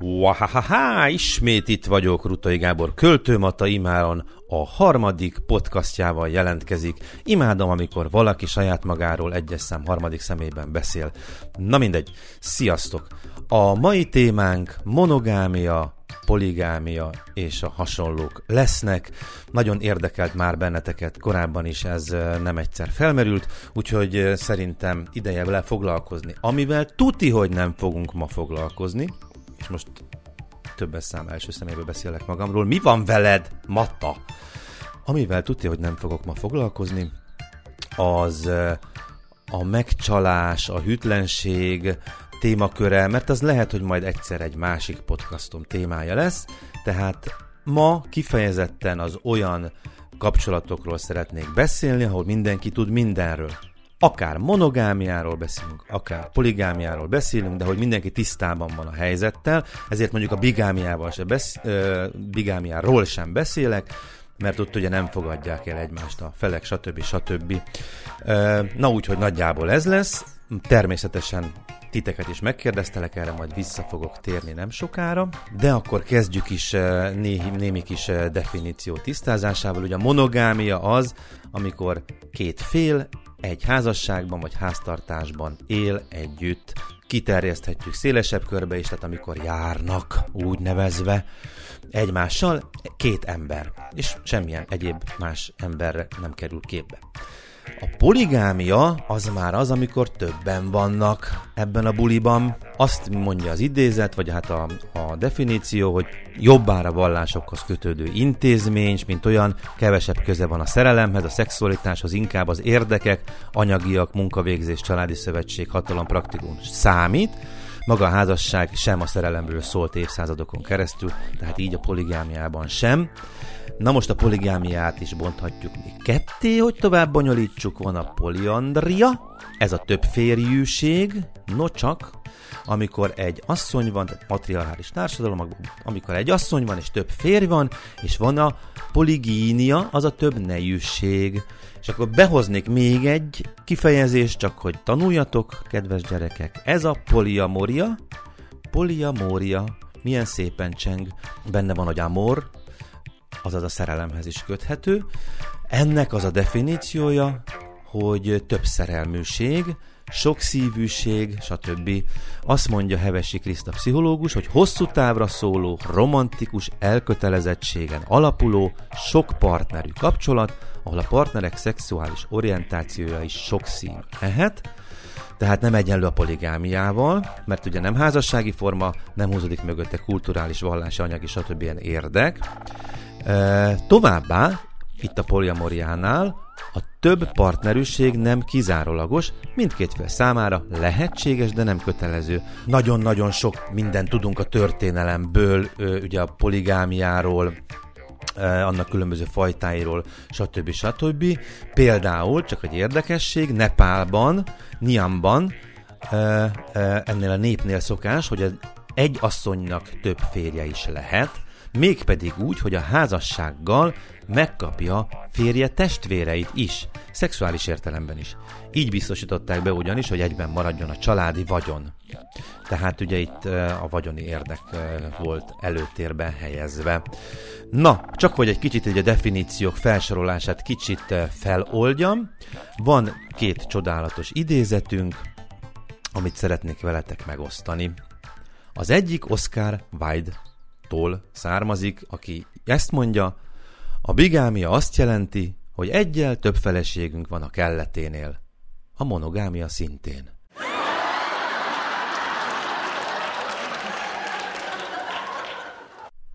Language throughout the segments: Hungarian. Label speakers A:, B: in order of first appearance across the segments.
A: Wahahaha, ismét itt vagyok, Rutai Gábor költőmata imáron a harmadik podcastjával jelentkezik. Imádom, amikor valaki saját magáról egyes szám harmadik szemében beszél. Na mindegy, sziasztok! A mai témánk monogámia, poligámia és a hasonlók lesznek. Nagyon érdekelt már benneteket, korábban is ez nem egyszer felmerült, úgyhogy szerintem ideje vele foglalkozni. Amivel tuti, hogy nem fogunk ma foglalkozni, és most többes szám első szeméből beszélek magamról. Mi van veled, Matta? Amivel tudja, hogy nem fogok ma foglalkozni, az a megcsalás, a hűtlenség témaköre, mert az lehet, hogy majd egyszer egy másik podcastom témája lesz, tehát ma kifejezetten az olyan kapcsolatokról szeretnék beszélni, ahol mindenki tud mindenről akár monogámiáról beszélünk, akár poligámiáról beszélünk, de hogy mindenki tisztában van a helyzettel, ezért mondjuk a bigámiával se besz, ö, bigámiáról sem beszélek, mert ott ugye nem fogadják el egymást a felek, stb. stb. Na úgy, hogy nagyjából ez lesz. Természetesen titeket is megkérdeztelek, erre majd vissza fogok térni nem sokára, de akkor kezdjük is némi, némi kis definíció tisztázásával. Ugye a monogámia az, amikor két fél egy házasságban vagy háztartásban él együtt, kiterjeszthetjük szélesebb körbe is, tehát amikor járnak, úgy nevezve, egymással két ember, és semmilyen egyéb más emberre nem kerül képbe. A poligámia az már az, amikor többen vannak ebben a buliban. Azt mondja az idézet, vagy hát a, a definíció, hogy jobbára vallásokhoz kötődő intézmény, mint olyan, kevesebb köze van a szerelemhez, a szexualitáshoz, inkább az érdekek, anyagiak, munkavégzés, családi szövetség, hatalom, praktikum számít. Maga a házasság sem a szerelemről szólt évszázadokon keresztül, tehát így a poligámiában sem. Na most a poligámiát is bonthatjuk még ketté, hogy tovább bonyolítsuk. Van a poliandria, ez a több férjűség, no csak, amikor egy asszony van, tehát matriarchális társadalom, amikor egy asszony van és több férj van, és van a poligínia, az a több nejűség. És akkor behoznék még egy kifejezést, csak hogy tanuljatok, kedves gyerekek. Ez a poliamoria, poliamória, milyen szépen cseng, benne van, hogy amor, azaz a szerelemhez is köthető. Ennek az a definíciója, hogy több szerelműség, sokszívűség, stb. Azt mondja Hevesi Kriszta pszichológus, hogy hosszú távra szóló, romantikus elkötelezettségen alapuló, sok partnerű kapcsolat, ahol a partnerek szexuális orientációja is sokszínű lehet, tehát nem egyenlő a poligámiával, mert ugye nem házassági forma, nem húzódik mögötte kulturális, vallási, anyagi, stb. ilyen érdek. E, továbbá, itt a poliamoriánál a több partnerűség nem kizárólagos, mindkét fél számára lehetséges, de nem kötelező. Nagyon-nagyon sok mindent tudunk a történelemből, ugye a poligámiáról, annak különböző fajtáiról, stb. stb. Például, csak egy érdekesség, Nepálban, Niamban, ennél a népnél szokás, hogy egy asszonynak több férje is lehet, mégpedig úgy, hogy a házassággal megkapja férje testvéreit is, szexuális értelemben is. Így biztosították be ugyanis, hogy egyben maradjon a családi vagyon. Tehát ugye itt a vagyoni érdek volt előtérben helyezve. Na, csak hogy egy kicsit egy a definíciók felsorolását kicsit feloldjam, van két csodálatos idézetünk, amit szeretnék veletek megosztani. Az egyik Oscar Wilde-tól származik, aki ezt mondja, a bigámia azt jelenti, hogy egyel több feleségünk van a kelleténél. A monogámia szintén.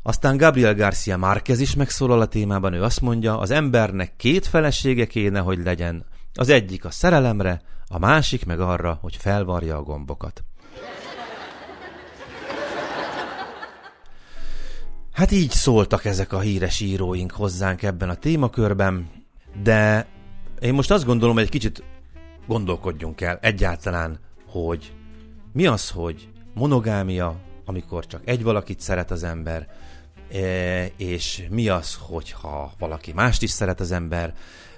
A: Aztán Gabriel Garcia Márquez is megszólal a témában, ő azt mondja, az embernek két felesége kéne, hogy legyen. Az egyik a szerelemre, a másik meg arra, hogy felvarja a gombokat. Hát így szóltak ezek a híres íróink hozzánk ebben a témakörben, de én most azt gondolom, hogy egy kicsit gondolkodjunk el egyáltalán, hogy mi az, hogy monogámia, amikor csak egy valakit szeret az ember, és mi az, hogyha valaki mást is szeret az ember,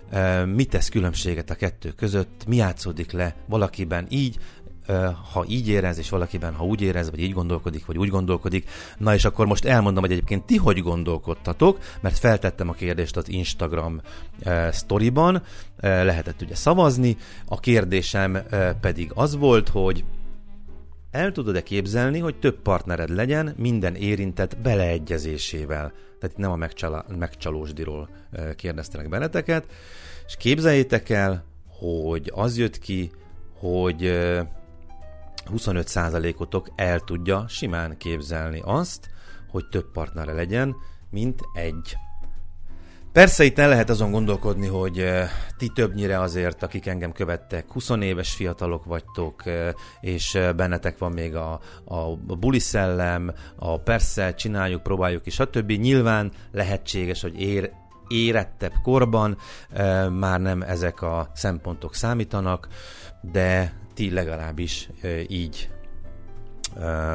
A: e, mi tesz különbséget a kettő között, mi játszódik le valakiben így, ha így érez, és valakiben, ha úgy érez, vagy így gondolkodik, vagy úgy gondolkodik. Na és akkor most elmondom, hogy egyébként ti hogy gondolkodtatok, mert feltettem a kérdést az Instagram storyban, lehetett ugye szavazni, a kérdésem pedig az volt, hogy el tudod-e képzelni, hogy több partnered legyen minden érintett beleegyezésével? Tehát nem a megcsala, megcsalósdiról kérdeztelek benneteket. És képzeljétek el, hogy az jött ki, hogy 25%-otok el tudja simán képzelni azt, hogy több partnere legyen, mint egy. Persze itt el lehet azon gondolkodni, hogy ti többnyire azért, akik engem követtek, 20 éves fiatalok vagytok, és bennetek van még a, a buli szellem, a persze csináljuk, próbáljuk is, stb. Nyilván lehetséges, hogy ér, érettebb korban már nem ezek a szempontok számítanak, de ti legalábbis így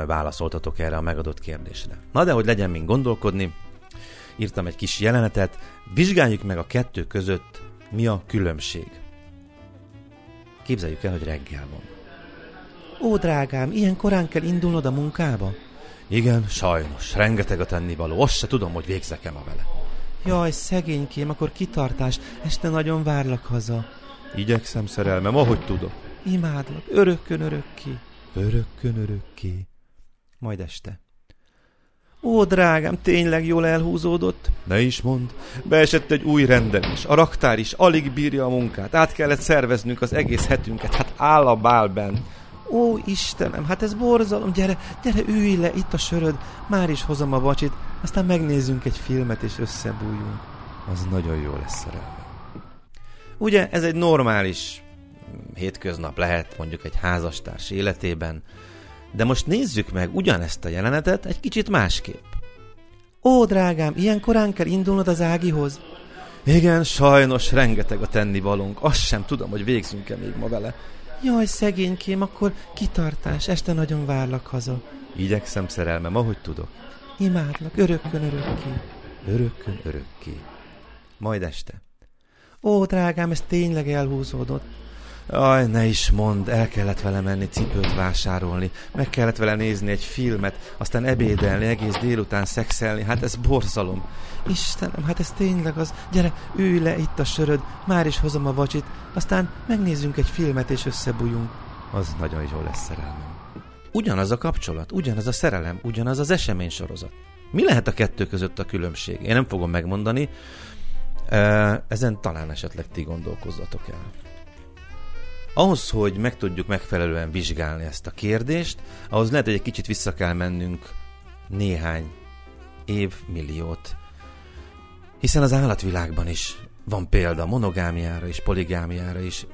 A: válaszoltatok erre a megadott kérdésre. Na de, hogy legyen még gondolkodni, írtam egy kis jelenetet, vizsgáljuk meg a kettő között, mi a különbség. Képzeljük el, hogy reggel van.
B: Ó, drágám, ilyen korán kell indulnod a munkába?
A: Igen, sajnos, rengeteg a tennivaló, azt se tudom, hogy végzek-e ma vele.
B: Jaj, szegénykém, akkor kitartás, este nagyon várlak haza.
A: Igyekszem, szerelmem, ahogy tudok.
B: Imádlak, örökkön örökké.
A: Örökkön örökké.
B: Majd este. Ó, drágám, tényleg jól elhúzódott?
A: Ne is mond. Beesett egy új rendelés. A raktár is alig bírja a munkát. Át kellett szerveznünk az egész hetünket. Hát áll a bálben.
B: Ó, Istenem, hát ez borzalom. Gyere, gyere, ülj le, itt a söröd. Már is hozom a vacsit, aztán megnézzünk egy filmet és összebújjunk.
A: Az nagyon jó lesz, szerelmem. Ugye, ez egy normális hétköznap lehet mondjuk egy házastárs életében, de most nézzük meg ugyanezt a jelenetet egy kicsit másképp.
B: Ó, drágám, ilyen korán kell indulnod az Ágihoz?
A: Igen, sajnos rengeteg a tennivalónk. Azt sem tudom, hogy végzünk-e még ma vele.
B: Jaj, szegénykém, akkor kitartás, este nagyon várlak haza.
A: Igyekszem, szerelmem, ahogy tudok.
B: Imádlak, örökkön örökké.
A: Örökkön örökké. Majd este.
B: Ó, drágám, ez tényleg elhúzódott.
A: Aj, ne is mond, el kellett vele menni cipőt vásárolni, meg kellett vele nézni egy filmet, aztán ebédelni, egész délután szexelni, hát ez borzalom.
B: Istenem, hát ez tényleg az. Gyere, ülj le, itt a söröd, már is hozom a vacsit, aztán megnézzünk egy filmet és összebújunk.
A: Az nagyon jó lesz szerelmem. Ugyanaz a kapcsolat, ugyanaz a szerelem, ugyanaz az esemény sorozat. Mi lehet a kettő között a különbség? Én nem fogom megmondani, ezen talán esetleg ti gondolkozzatok el. Ahhoz, hogy meg tudjuk megfelelően vizsgálni ezt a kérdést, ahhoz lehet, hogy egy kicsit vissza kell mennünk néhány évmilliót. Hiszen az állatvilágban is van példa monogámiára és poligámiára is.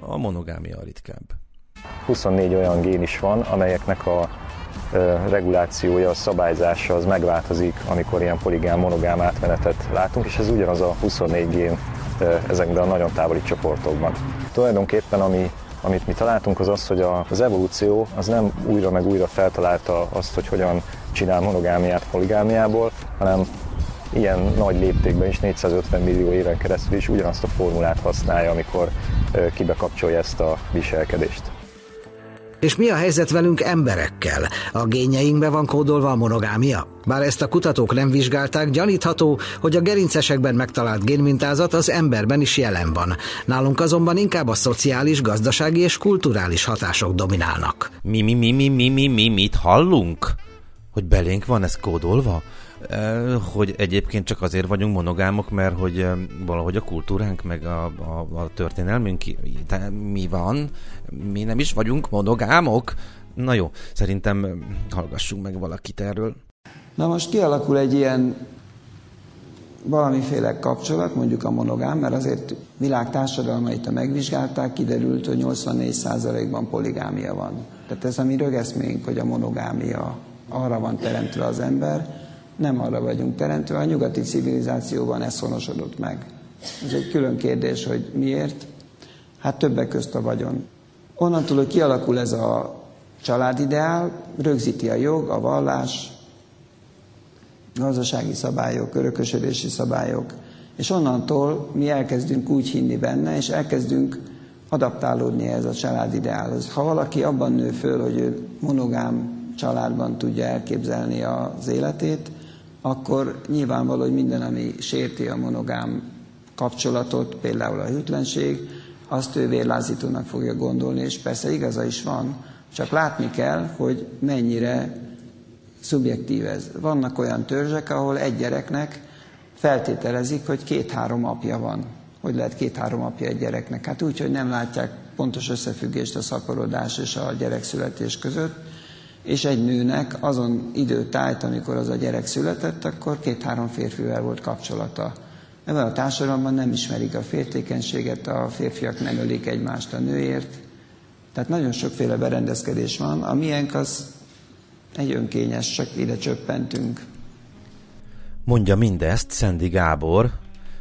A: A monogámia a ritkább.
C: 24 olyan gén is van, amelyeknek a regulációja, a szabályzása az megváltozik, amikor ilyen poligám, monogám átmenetet látunk, és ez ugyanaz a 24 gén ezekben a nagyon távoli csoportokban. Tulajdonképpen ami, amit mi találtunk az az, hogy az evolúció az nem újra meg újra feltalálta azt, hogy hogyan csinál monogámiát poligámiából, hanem ilyen nagy léptékben is 450 millió éven keresztül is ugyanazt a formulát használja, amikor kibekapcsolja ezt a viselkedést.
D: És mi a helyzet velünk emberekkel? A gényeinkbe van kódolva a monogámia? Bár ezt a kutatók nem vizsgálták, gyanítható, hogy a gerincesekben megtalált génmintázat az emberben is jelen van. Nálunk azonban inkább a szociális, gazdasági és kulturális hatások dominálnak.
A: Mi, mi, mi, mi, mi, mi, mi mit hallunk? Hogy belénk van ez kódolva? Hogy egyébként csak azért vagyunk monogámok, mert hogy valahogy a kultúránk, meg a, a, a történelmünk mi van, mi nem is vagyunk monogámok. Na jó, szerintem hallgassunk meg valakit erről.
E: Na most kialakul egy ilyen valamiféle kapcsolat, mondjuk a monogám, mert azért világ társadalmait, ha megvizsgálták, kiderült, hogy 84%-ban poligámia van. Tehát ez a mi rögeszménk, hogy a monogámia arra van teremtve az ember, nem arra vagyunk teremtve, a nyugati civilizációban ez honosodott meg. Ez egy külön kérdés, hogy miért. Hát többek közt a vagyon. Onnantól, hogy kialakul ez a családideál, rögzíti a jog, a vallás, gazdasági szabályok, örökösödési szabályok, és onnantól mi elkezdünk úgy hinni benne, és elkezdünk adaptálódni ez a családideálhoz. Ha valaki abban nő föl, hogy ő monogám családban tudja elképzelni az életét, akkor nyilvánvaló, hogy minden, ami sérti a monogám kapcsolatot, például a hűtlenség, azt ő vérlázítónak fogja gondolni, és persze igaza is van, csak látni kell, hogy mennyire szubjektív ez. Vannak olyan törzsek, ahol egy gyereknek feltételezik, hogy két-három apja van. Hogy lehet két-három apja egy gyereknek? Hát úgy, hogy nem látják pontos összefüggést a szaporodás és a gyerekszületés között, és egy nőnek azon időtájt, amikor az a gyerek született, akkor két-három férfivel volt kapcsolata. Ebben a társadalomban nem ismerik a fértékenységet, a férfiak nem ölik egymást a nőért. Tehát nagyon sokféle berendezkedés van. A miénk az egy önkényes, csak ide csöppentünk.
A: Mondja mindezt Szendi Gábor,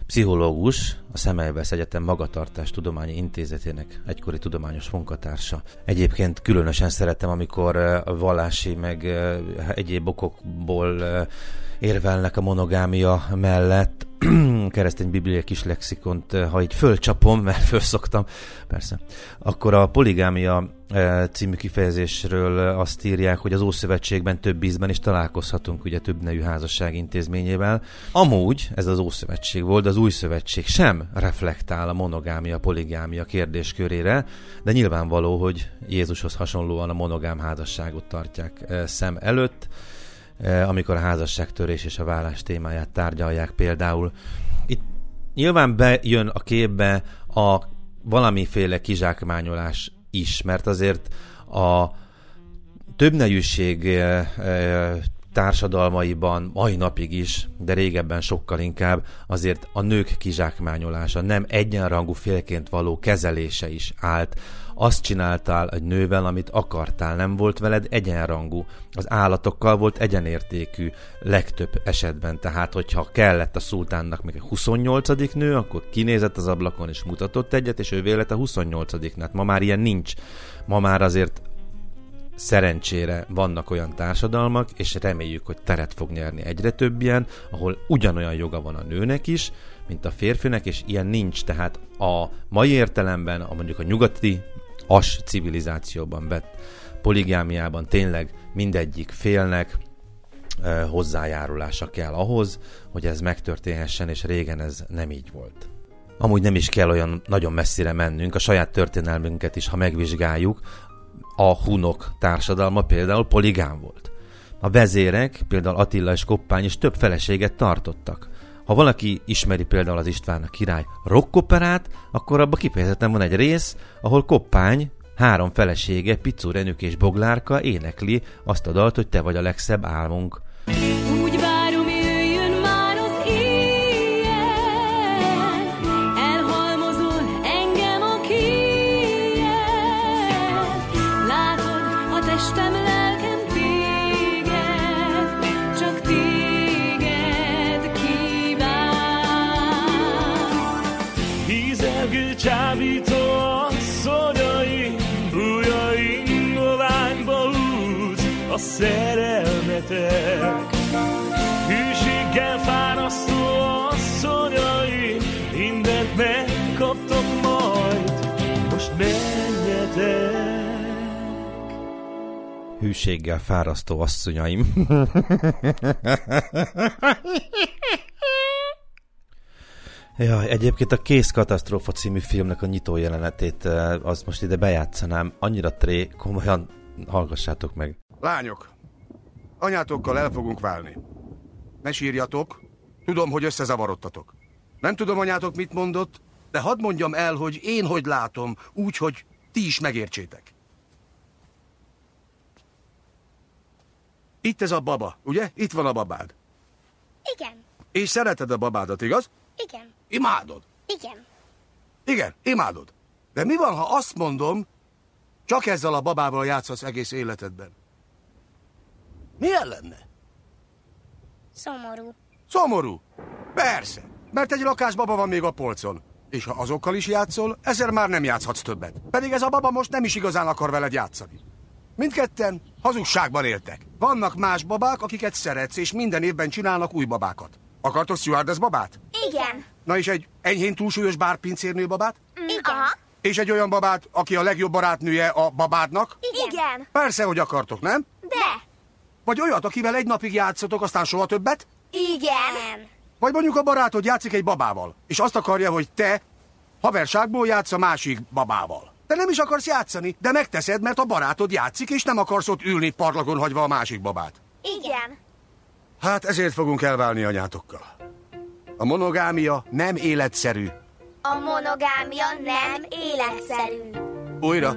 A: pszichológus, a Szemelvesz Egyetem Magatartás Tudományi Intézetének egykori tudományos munkatársa. Egyébként különösen szeretem, amikor a vallási meg egyéb okokból érvelnek a monogámia mellett, keresztény biblia kis lexikont, eh, ha így fölcsapom, mert fölszoktam, persze, akkor a poligámia eh, című kifejezésről eh, azt írják, hogy az Ószövetségben több ízben is találkozhatunk ugye több nevű házasság intézményével. Amúgy ez az Ószövetség volt, az Új Szövetség sem reflektál a monogámia, poligámia kérdéskörére, de nyilvánvaló, hogy Jézushoz hasonlóan a monogám házasságot tartják szem előtt amikor a házasságtörés és a vállás témáját tárgyalják például. Itt nyilván bejön a képbe a valamiféle kizsákmányolás is, mert azért a többnejűség eh, eh, társadalmaiban mai napig is, de régebben sokkal inkább azért a nők kizsákmányolása, nem egyenrangú félként való kezelése is állt azt csináltál egy nővel, amit akartál, nem volt veled egyenrangú. Az állatokkal volt egyenértékű legtöbb esetben, tehát hogyha kellett a szultánnak még egy 28. nő, akkor kinézett az ablakon és mutatott egyet, és ő vélet a 28 -nát. Ma már ilyen nincs. Ma már azért szerencsére vannak olyan társadalmak, és reméljük, hogy teret fog nyerni egyre több ilyen, ahol ugyanolyan joga van a nőnek is, mint a férfinek, és ilyen nincs. Tehát a mai értelemben, a mondjuk a nyugati as civilizációban vett poligámiában tényleg mindegyik félnek hozzájárulása kell ahhoz, hogy ez megtörténhessen, és régen ez nem így volt. Amúgy nem is kell olyan nagyon messzire mennünk, a saját történelmünket is, ha megvizsgáljuk, a hunok társadalma például poligám volt. A vezérek, például Attila és Koppány is több feleséget tartottak. Ha valaki ismeri például az István a király rockoperát, akkor abban kifejezetten van egy rész, ahol Koppány három felesége, Picur, Enük és Boglárka énekli azt a dalt, hogy te vagy a legszebb álmunk. Hűséggel fárasztó asszonyaim. Ja, egyébként a Kész Katasztrófa című filmnek a nyitó jelenetét, eh, az most ide bejátszanám. Annyira tré, komolyan hallgassátok meg.
F: Lányok, anyátokkal el fogunk válni. Ne sírjatok, tudom, hogy összezavarodtatok. Nem tudom, anyátok mit mondott, de hadd mondjam el, hogy én hogy látom, úgy, hogy ti is megértsétek. Itt ez a baba, ugye? Itt van a babád.
G: Igen.
F: És szereted a babádat, igaz?
G: Igen.
F: Imádod?
G: Igen.
F: Igen, imádod. De mi van, ha azt mondom, csak ezzel a babával játszhatsz egész életedben? Milyen lenne?
G: Szomorú.
F: Szomorú? Persze, mert egy lakásbaba van még a polcon. És ha azokkal is játszol, ezzel már nem játszhatsz többet. Pedig ez a baba most nem is igazán akar veled játszani. Mindketten hazugságban éltek. Vannak más babák, akiket szeretsz, és minden évben csinálnak új babákat. Akartok stewardess babát?
G: Igen.
F: Na és egy enyhén túlsúlyos bárpincérnő babát?
G: Igen. Aha.
F: És egy olyan babát, aki a legjobb barátnője a babádnak?
G: Igen.
F: Persze, hogy akartok, nem?
G: De.
F: Vagy olyat, akivel egy napig játszotok, aztán soha többet?
G: Igen.
F: Vagy mondjuk a barátod játszik egy babával, és azt akarja, hogy te haverságból játsz a másik babával. Te nem is akarsz játszani, de megteszed, mert a barátod játszik, és nem akarsz ott ülni parlagon hagyva a másik babát.
G: Igen.
F: Hát ezért fogunk elválni anyátokkal. A monogámia nem életszerű.
G: A monogámia nem életszerű.
F: Újra,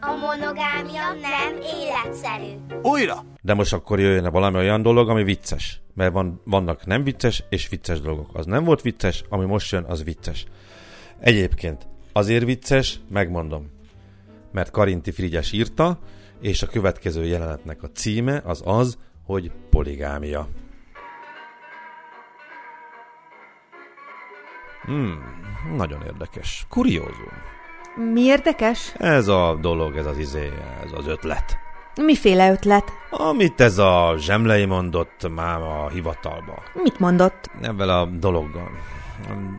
G: A monogámia nem életszerű.
F: újra!
A: De most akkor jöjjön valami olyan dolog, ami vicces. Mert van, vannak nem vicces és vicces dolgok. Az nem volt vicces, ami most jön, az vicces. Egyébként azért vicces, megmondom. Mert Karinti Frigyes írta, és a következő jelenetnek a címe az az, hogy poligámia. Hmm, nagyon érdekes. Kuriózum.
H: Mi érdekes?
A: Ez a dolog, ez az izé, ez az ötlet.
H: Miféle ötlet?
A: Amit ez a zsemlei mondott már a hivatalba.
H: Mit mondott?
A: Ebben a dologgal.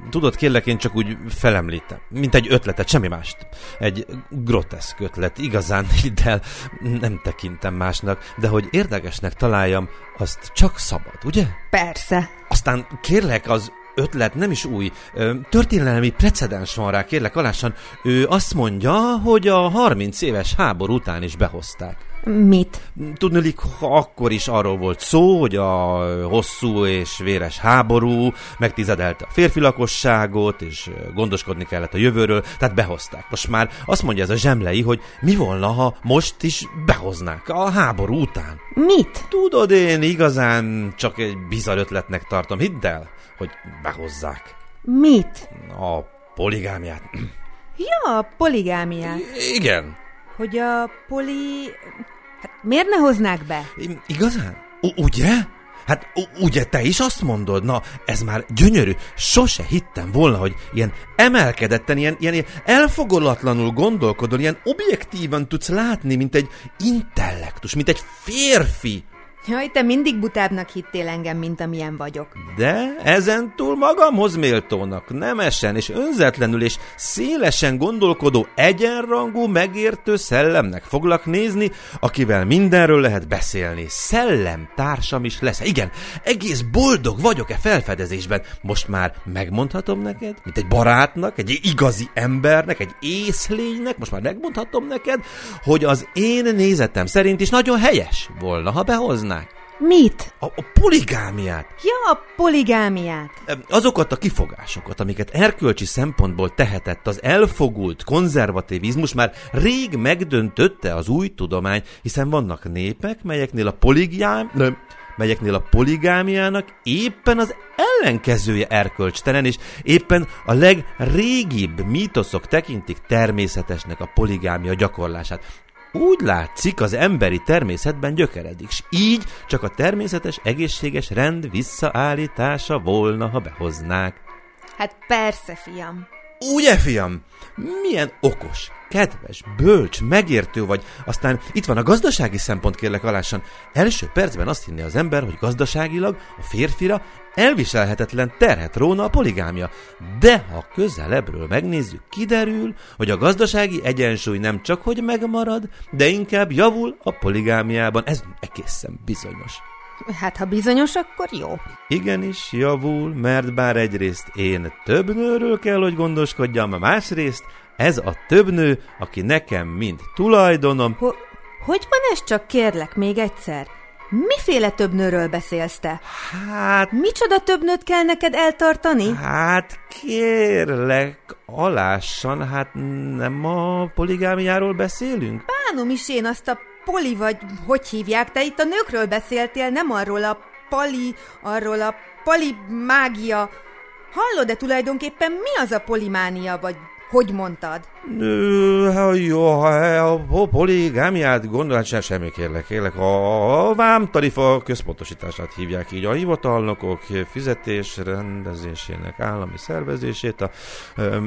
A: Tudod, kérlek, én csak úgy felemlítem. Mint egy ötletet, semmi mást. Egy groteszk ötlet, igazán hidd el, nem tekintem másnak, de hogy érdekesnek találjam, azt csak szabad, ugye?
H: Persze.
A: Aztán kérlek, az ötlet nem is új. Történelmi precedens van rá, kérlek alássan. Ő azt mondja, hogy a 30 éves háború után is behozták.
H: Mit?
A: Tudnilik, ha akkor is arról volt szó, hogy a hosszú és véres háború megtizedelte a férfi lakosságot, és gondoskodni kellett a jövőről, tehát behozták. Most már azt mondja ez a zsemlei, hogy mi volna, ha most is behoznák a háború után.
H: Mit?
A: Tudod, én igazán csak egy bizarr ötletnek tartom, hidd el, hogy behozzák
H: Mit?
A: a poligámiát.
H: Ja, a poligámiát.
A: Igen.
H: Hogy a poli... Hát miért ne hoznák be?
A: I- igazán? U- ugye? Hát ugye te is azt mondod? Na, ez már gyönyörű. Sose hittem volna, hogy ilyen emelkedetten, ilyen, ilyen, elfogolatlanul gondolkodol, ilyen objektívan tudsz látni, mint egy intellektus, mint egy férfi.
H: Jaj, te mindig butábbnak hittél engem, mint amilyen vagyok.
A: De ezen túl magamhoz méltónak, nemesen és önzetlenül és szélesen gondolkodó egyenrangú, megértő szellemnek foglak nézni, akivel mindenről lehet beszélni. Szellem társam is lesz. Igen, egész boldog vagyok-e felfedezésben. Most már megmondhatom neked, mint egy barátnak, egy igazi embernek, egy észlénynek, most már megmondhatom neked, hogy az én nézetem szerint is nagyon helyes volna, ha behoznák.
H: Mit?
A: A, a poligámiát.
H: Ja, a poligámiát.
A: Azokat a kifogásokat, amiket erkölcsi szempontból tehetett az elfogult konzervativizmus már rég megdöntötte az új tudomány, hiszen vannak népek, melyeknél a poligiám... Nem, melyeknél a poligámiának éppen az ellenkezője erkölcstelen, és éppen a legrégibb mítoszok tekintik természetesnek a poligámia gyakorlását. Úgy látszik, az emberi természetben gyökeredik, s így csak a természetes, egészséges rend visszaállítása volna, ha behoznák.
H: Hát persze, fiam.
A: Ugye, fiam? Milyen okos, kedves, bölcs, megértő vagy. Aztán itt van a gazdasági szempont, kérlek alássan. Első percben azt hinné az ember, hogy gazdaságilag a férfira elviselhetetlen terhet róna a poligámia. De ha közelebbről megnézzük, kiderül, hogy a gazdasági egyensúly nem csak hogy megmarad, de inkább javul a poligámiában. Ez egészen bizonyos.
H: Hát ha bizonyos, akkor jó.
A: Igenis javul, mert bár egyrészt én több nőről kell, hogy gondoskodjam, másrészt ez a több nő, aki nekem mind tulajdonom.
H: Ho- hogy van ez csak kérlek még egyszer? Miféle több nőről beszélsz te?
A: Hát,
H: Micsoda több nőt kell neked eltartani?
A: hát kérlek, alássan, hát nem a poligámiáról beszélünk?
H: Bánom is én azt a poli vagy, hogy hívják, te itt a nőkről beszéltél, nem arról a pali, arról a pali mágia. Hallod-e tulajdonképpen mi az a polimánia, vagy hogy mondtad?
A: Jó, a poligámiát gondolat sem semmi kérlek, kérlek. A, vámtarifa központosítását hívják így. A hivatalnokok fizetés rendezésének állami szervezését, a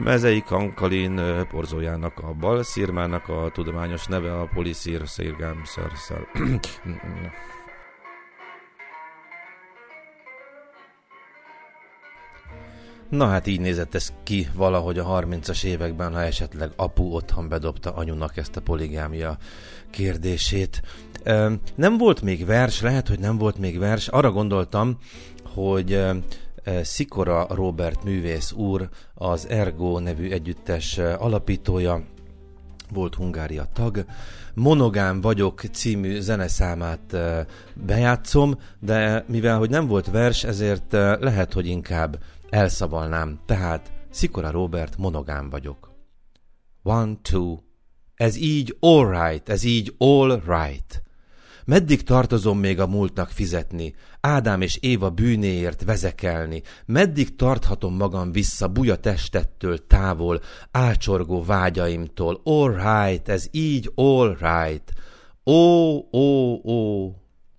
A: mezei kankalin porzójának, a balszírmának a tudományos neve a poliszír szírgám Na hát így nézett ez ki valahogy a 30-as években, ha esetleg apu otthon bedobta anyunak ezt a poligámia kérdését. Nem volt még vers, lehet, hogy nem volt még vers. Arra gondoltam, hogy Szikora Robert művész úr, az Ergo nevű együttes alapítója, volt Hungária tag. Monogám vagyok című zeneszámát bejátszom, de mivel hogy nem volt vers, ezért lehet, hogy inkább elszavalnám. Tehát Szikora Robert, monogám vagyok. One, two. Ez így all right, ez így all right. Meddig tartozom még a múltnak fizetni, Ádám és Éva bűnéért vezekelni, meddig tarthatom magam vissza buja testettől távol, ácsorgó vágyaimtól, all right, ez így all right. Ó, ó, ó,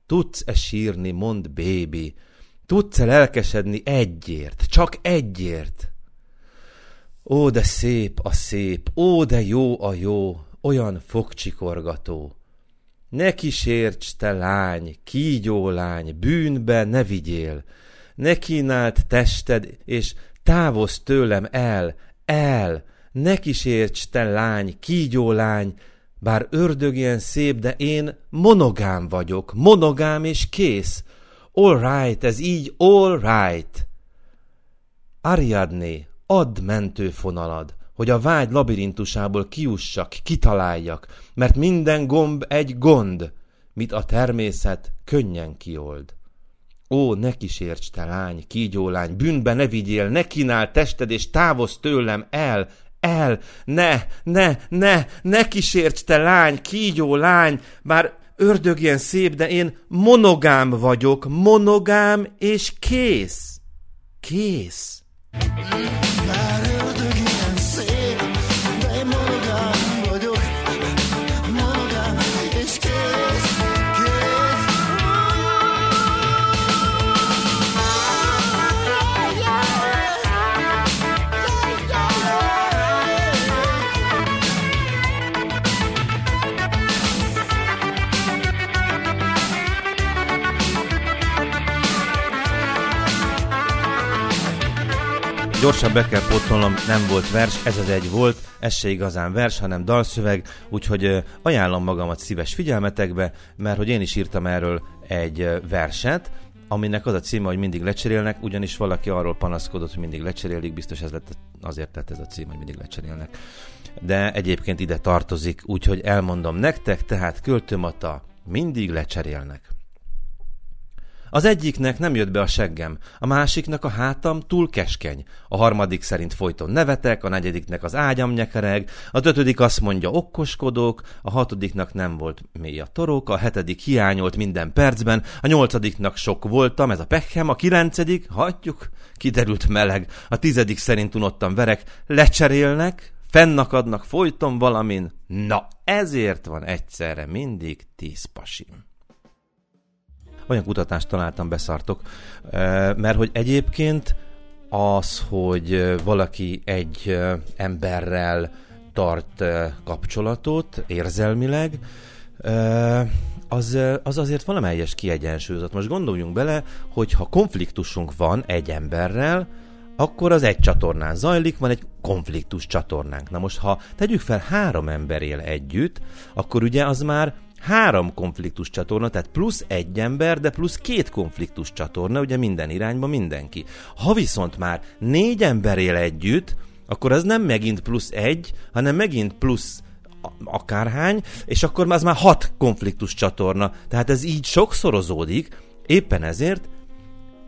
A: tudsz-e sírni, mond baby, tudsz-e lelkesedni egyért, csak egyért? Ó, de szép a szép, ó, de jó a jó, olyan fogcsikorgató. Ne kísérts, te lány, kígyó lány, bűnbe ne vigyél. Ne kínált tested, és távozz tőlem el, el. Ne kísérts, te lány, kígyó lány, bár ördög ilyen szép, de én monogám vagyok, monogám és kész. All right, ez így all right. Ariadné, add mentőfonalad, hogy a vágy labirintusából kiussak, kitaláljak, mert minden gomb egy gond, mit a természet könnyen kiold. Ó, ne kísérts, te lány, kígyólány, bűnbe ne vigyél, ne kínál tested, és távozz tőlem el, el, ne, ne, ne, ne kísérts, te lány, kígyó lány, bár ördög ilyen szép, de én monogám vagyok, monogám és kész. Kész. Bár Gyorsan be kell potolnom, nem volt vers, ez az egy volt, ez se igazán vers, hanem dalszöveg, úgyhogy ajánlom magamat szíves figyelmetekbe, mert hogy én is írtam erről egy verset, aminek az a címe, hogy mindig lecserélnek, ugyanis valaki arról panaszkodott, hogy mindig lecserélik, biztos ez lett azért tett ez a cím, hogy mindig lecserélnek. De egyébként ide tartozik, úgyhogy elmondom nektek, tehát költőmata mindig lecserélnek. Az egyiknek nem jött be a seggem, a másiknak a hátam túl keskeny, a harmadik szerint folyton nevetek, a negyediknek az ágyam nyekereg, a ötödik azt mondja okkoskodók, a hatodiknak nem volt mély a torok, a hetedik hiányolt minden percben, a nyolcadiknak sok voltam, ez a pekhem, a kilencedik, hagyjuk, kiderült meleg, a tizedik szerint unottam verek, lecserélnek, fennakadnak folyton valamin, na ezért van egyszerre mindig tíz pasim olyan kutatást találtam, beszartok, mert hogy egyébként az, hogy valaki egy emberrel tart kapcsolatot érzelmileg, az, az azért valamelyes kiegyensúlyozott. Most gondoljunk bele, hogy ha konfliktusunk van egy emberrel, akkor az egy csatornán zajlik, van egy konfliktus csatornánk. Na most, ha tegyük fel három ember él együtt, akkor ugye az már három konfliktus csatorna, tehát plusz egy ember, de plusz két konfliktus csatorna, ugye minden irányba mindenki. Ha viszont már négy ember él együtt, akkor az nem megint plusz egy, hanem megint plusz akárhány, és akkor az már hat konfliktus csatorna. Tehát ez így sokszorozódik, éppen ezért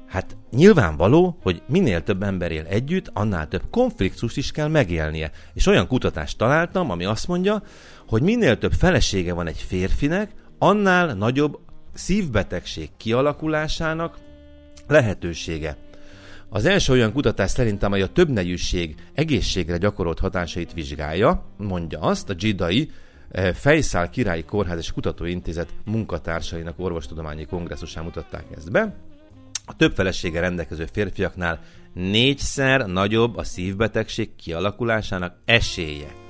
A: Hát nyilvánvaló, hogy minél több ember él együtt, annál több konfliktust is kell megélnie. És olyan kutatást találtam, ami azt mondja, hogy minél több felesége van egy férfinek, annál nagyobb szívbetegség kialakulásának lehetősége. Az első olyan kutatás szerintem, amely a többnegyűség egészségre gyakorolt hatásait vizsgálja, mondja azt, a Dzsidai eh, Fejszál Királyi Kórház és Kutatóintézet munkatársainak orvostudományi kongresszusán mutatták ezt be. A több felesége rendelkező férfiaknál négyszer nagyobb a szívbetegség kialakulásának esélye.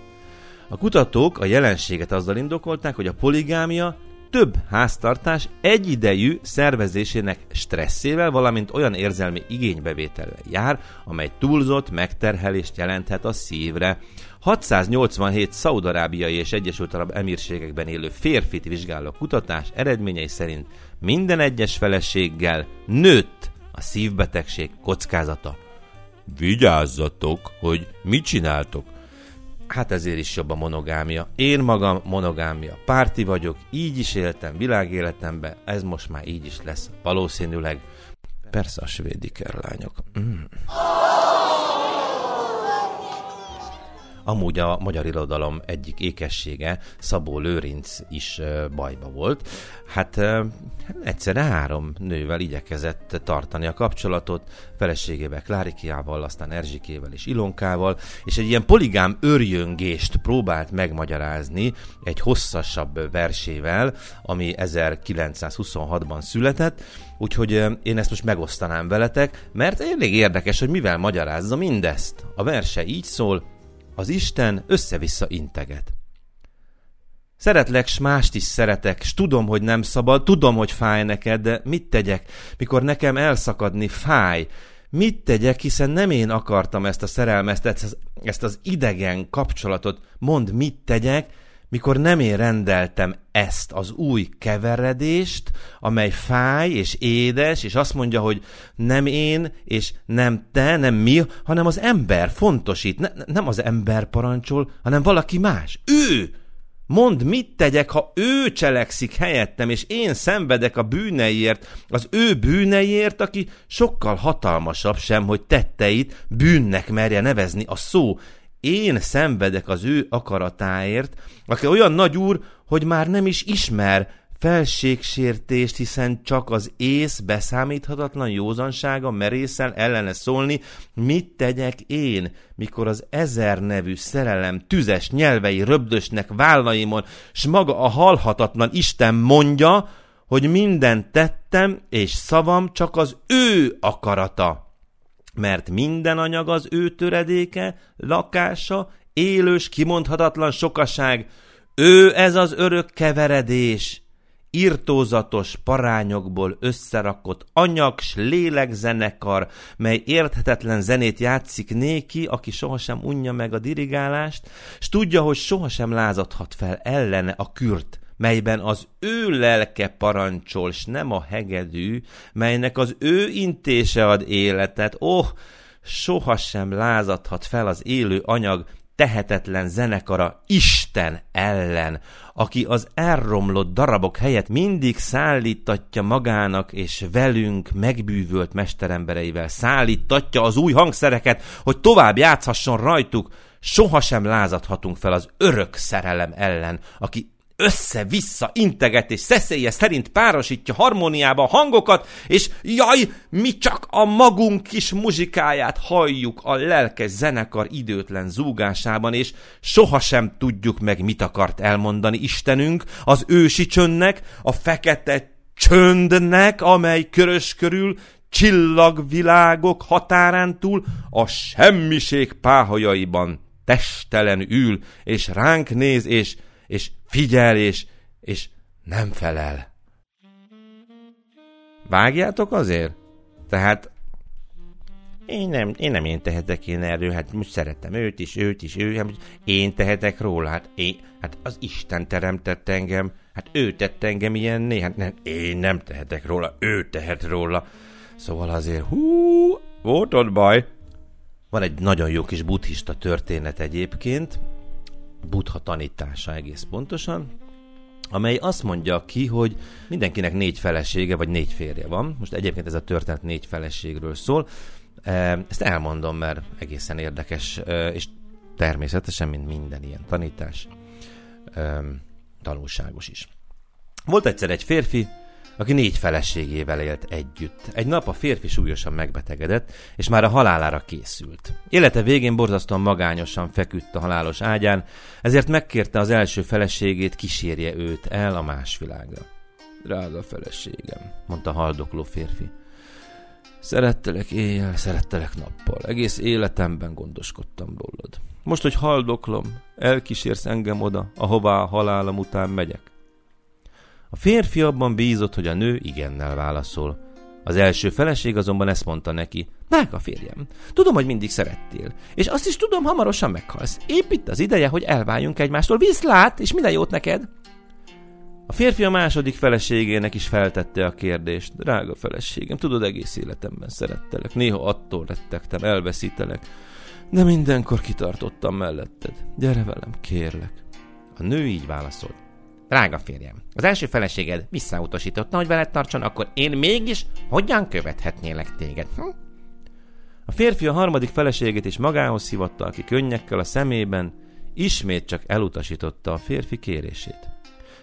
A: A kutatók a jelenséget azzal indokolták, hogy a poligámia több háztartás egyidejű szervezésének stresszével, valamint olyan érzelmi igénybevétellel jár, amely túlzott megterhelést jelenthet a szívre. 687 szaudarábiai és Egyesült Arab Emírségekben élő férfit vizsgáló kutatás eredményei szerint minden egyes feleséggel nőtt a szívbetegség kockázata. Vigyázzatok, hogy mit csináltok. Hát ezért is jobb a monogámia. Én magam monogámia párti vagyok, így is éltem világéletemben, ez most már így is lesz. Valószínűleg. Persze a svédiker lányok. Mm. Amúgy a magyar irodalom egyik ékessége, Szabó Lőrinc is bajba volt. Hát egyszerre három nővel igyekezett tartani a kapcsolatot, feleségével Klárikiával, aztán Erzsikével és Ilonkával, és egy ilyen poligám örjöngést próbált megmagyarázni egy hosszasabb versével, ami 1926-ban született, úgyhogy én ezt most megosztanám veletek, mert elég érdekes, hogy mivel magyarázza mindezt. A verse így szól, az Isten össze-vissza integet. Szeretlek, s mást is szeretek, s tudom, hogy nem szabad, tudom, hogy fáj neked, de mit tegyek, mikor nekem elszakadni fáj? Mit tegyek, hiszen nem én akartam ezt a szerelmet, ezt az idegen kapcsolatot. Mond, mit tegyek, mikor nem én rendeltem ezt az új keveredést, amely fáj és édes, és azt mondja, hogy nem én, és nem te, nem mi, hanem az ember fontosít. Ne, nem az ember parancsol, hanem valaki más. Ő! Mondd, mit tegyek, ha ő cselekszik helyettem, és én szenvedek a bűneiért, az ő bűneiért, aki sokkal hatalmasabb sem, hogy tetteit bűnnek merje nevezni a szó én szenvedek az ő akaratáért, aki olyan nagy úr, hogy már nem is ismer felségsértést, hiszen csak az ész beszámíthatatlan józansága merészel ellene szólni, mit tegyek én, mikor az ezer nevű szerelem tüzes nyelvei röbdösnek vállaimon, s maga a halhatatlan Isten mondja, hogy mindent tettem, és szavam csak az ő akarata mert minden anyag az ő töredéke, lakása, élős, kimondhatatlan sokaság, ő ez az örök keveredés, irtózatos parányokból összerakott anyag s lélegzenekar, mely érthetetlen zenét játszik néki, aki sohasem unja meg a dirigálást, s tudja, hogy sohasem lázadhat fel ellene a kürt, melyben az ő lelke parancsol, s nem a hegedű, melynek az ő intése ad életet. Oh, sohasem lázadhat fel az élő anyag tehetetlen zenekara Isten ellen, aki az elromlott darabok helyett mindig szállítatja magának és velünk megbűvölt mesterembereivel szállítatja az új hangszereket, hogy tovább játszhasson rajtuk, sohasem lázadhatunk fel az örök szerelem ellen, aki össze-vissza integet és szeszélye szerint párosítja harmóniába a hangokat, és jaj, mi csak a magunk kis muzsikáját halljuk a lelkes zenekar időtlen zúgásában, és sohasem tudjuk meg, mit akart elmondani Istenünk az ősi csöndnek, a fekete csöndnek, amely körös körül csillagvilágok határán túl a semmiség páholyaiban testelen ül, és ránk néz, és és figyel, és, és nem felel. Vágjátok azért? Tehát én nem, én nem én tehetek én erről, hát most szeretem őt is, őt is, ő, hát én tehetek róla, hát én, hát az Isten teremtett engem, hát ő tett engem ilyenné, hát nem, én nem tehetek róla, ő tehet róla. Szóval azért, hú, volt ott baj. Van egy nagyon jó kis buddhista történet egyébként, Buddha tanítása egész pontosan, amely azt mondja ki, hogy mindenkinek négy felesége vagy négy férje van. Most egyébként ez a történet négy feleségről szól. E, ezt elmondom, mert egészen érdekes, e, és természetesen, mint minden ilyen tanítás, e, tanulságos is. Volt egyszer egy férfi, aki négy feleségével élt együtt. Egy nap a férfi súlyosan megbetegedett, és már a halálára készült. Élete végén borzasztóan magányosan feküdt a halálos ágyán, ezért megkérte az első feleségét, kísérje őt el a más világra. Drága feleségem, mondta haldokló férfi. Szerettelek éjjel, szerettelek nappal. Egész életemben gondoskodtam rólad. Most, hogy haldoklom, elkísérsz engem oda, ahová a halálom után megyek. A férfi abban bízott, hogy a nő igennel válaszol. Az első feleség azonban ezt mondta neki. Drága férjem, tudom, hogy mindig szerettél, és azt is tudom, hamarosan meghalsz. Épp itt az ideje, hogy elváljunk egymástól. Viszlát, és minden jót neked! A férfi a második feleségének is feltette a kérdést. Drága feleségem, tudod, egész életemben szerettelek. Néha attól rettegtem, elveszítelek. De mindenkor kitartottam melletted. Gyere velem, kérlek. A nő így válaszolt. Drága férjem, az első feleséged visszautasította, hogy veled tartson, akkor én mégis hogyan követhetnélek téged? Hm? A férfi a harmadik feleségét is magához szivatta, aki könnyekkel a szemében ismét csak elutasította a férfi kérését.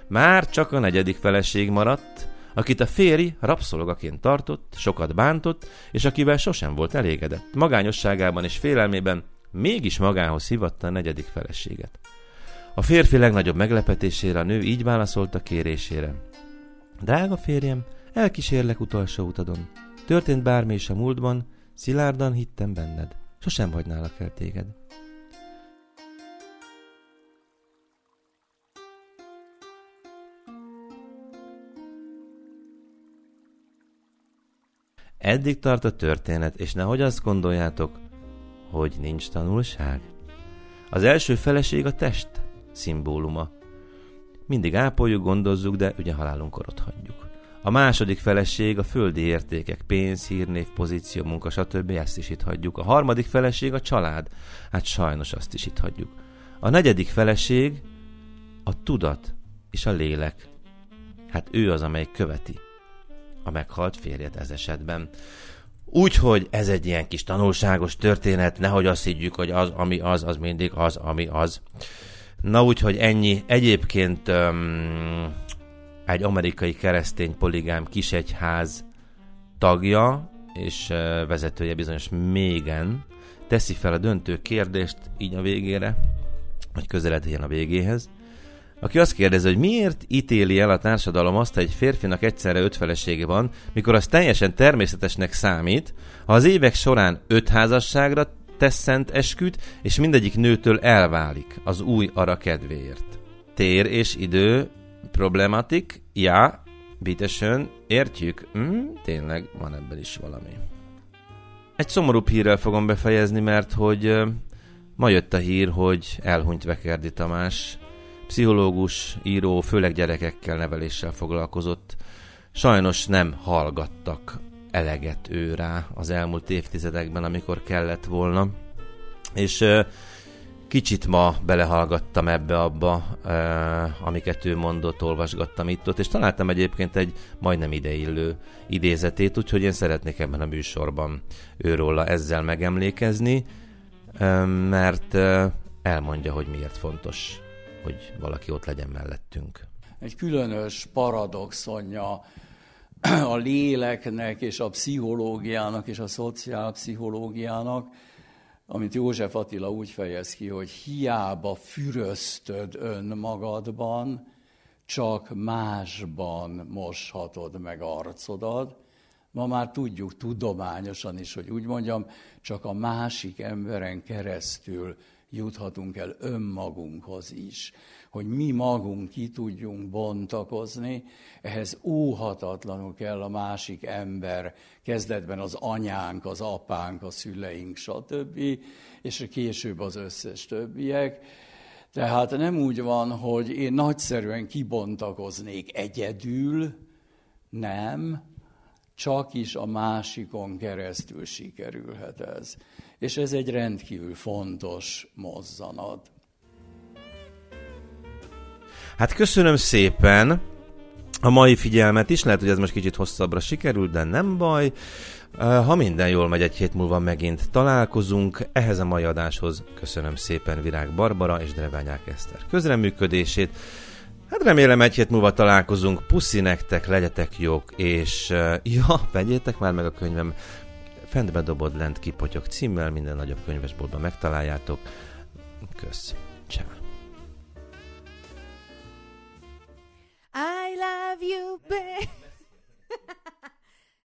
A: Már csak a negyedik feleség maradt, akit a férj rabszolgaként tartott, sokat bántott, és akivel sosem volt elégedett. Magányosságában és félelmében mégis magához hívatta a negyedik feleséget. A férfi legnagyobb meglepetésére a nő így válaszolt a kérésére. Drága férjem, elkísérlek utolsó utadon. Történt bármi is a múltban, szilárdan hittem benned. Sosem hagynálak el téged. Eddig tart a történet, és nehogy azt gondoljátok, hogy nincs tanulság. Az első feleség a test szimbóluma. Mindig ápoljuk, gondozzuk, de ugye halálunkor ott hagyjuk. A második feleség a földi értékek, pénz, hírnév, pozíció, munka, stb. Ezt is itt hagyjuk. A harmadik feleség a család. Hát sajnos azt is itt hagyjuk. A negyedik feleség a tudat és a lélek. Hát ő az, amely követi a meghalt férjet ez esetben. Úgyhogy ez egy ilyen kis tanulságos történet, nehogy azt higgyük, hogy az, ami az, az mindig az, ami az. Na úgyhogy ennyi. Egyébként um, egy amerikai keresztény poligám kisegyház tagja és uh, vezetője bizonyos Mégen teszi fel a döntő kérdést így a végére, hogy közeledjen a végéhez aki azt kérdezi, hogy miért ítéli el a társadalom azt, hogy egy férfinak egyszerre öt felesége van, mikor az teljesen természetesnek számít, ha az évek során öt házasságra tesz szent esküt, és mindegyik nőtől elválik az új ara kedvéért. Tér és idő problematik, ja, bitesön, értjük, mm, tényleg van ebben is valami. Egy szomorúbb hírrel fogom befejezni, mert hogy ma jött a hír, hogy elhunyt Vekerdi Tamás, pszichológus, író, főleg gyerekekkel neveléssel foglalkozott. Sajnos nem hallgattak eleget ő rá az elmúlt évtizedekben, amikor kellett volna. És kicsit ma belehallgattam ebbe-abba, amiket ő mondott, olvasgattam itt-ott, és találtam egyébként egy majdnem ideillő idézetét, úgyhogy én szeretnék ebben a műsorban őróla ezzel megemlékezni, mert elmondja, hogy miért fontos hogy valaki ott legyen mellettünk.
I: Egy különös paradoxonja a léleknek és a pszichológiának és a szociálpszichológiának, amit József Attila úgy fejez ki, hogy hiába füröztöd önmagadban, csak másban moshatod meg arcodat. Ma már tudjuk tudományosan is, hogy úgy mondjam, csak a másik emberen keresztül juthatunk el önmagunkhoz is, hogy mi magunk ki tudjunk bontakozni, ehhez óhatatlanul kell a másik ember, kezdetben az anyánk, az apánk, a szüleink, stb., és később az összes többiek. Tehát nem úgy van, hogy én nagyszerűen kibontakoznék egyedül, nem, csak is a másikon keresztül sikerülhet ez és ez egy rendkívül fontos mozzanat.
A: Hát köszönöm szépen a mai figyelmet is, lehet, hogy ez most kicsit hosszabbra sikerült, de nem baj. Ha minden jól megy, egy hét múlva megint találkozunk. Ehhez a mai adáshoz köszönöm szépen Virág Barbara és Dreványák Eszter közreműködését. Hát remélem egy hét múlva találkozunk. Puszi nektek, legyetek jók, és ja, vegyétek már meg a könyvem Fentbe dobod, lent kipotyog címmel, minden nagyobb könyvesboltban megtaláljátok. Kösz. Ciao. have you been?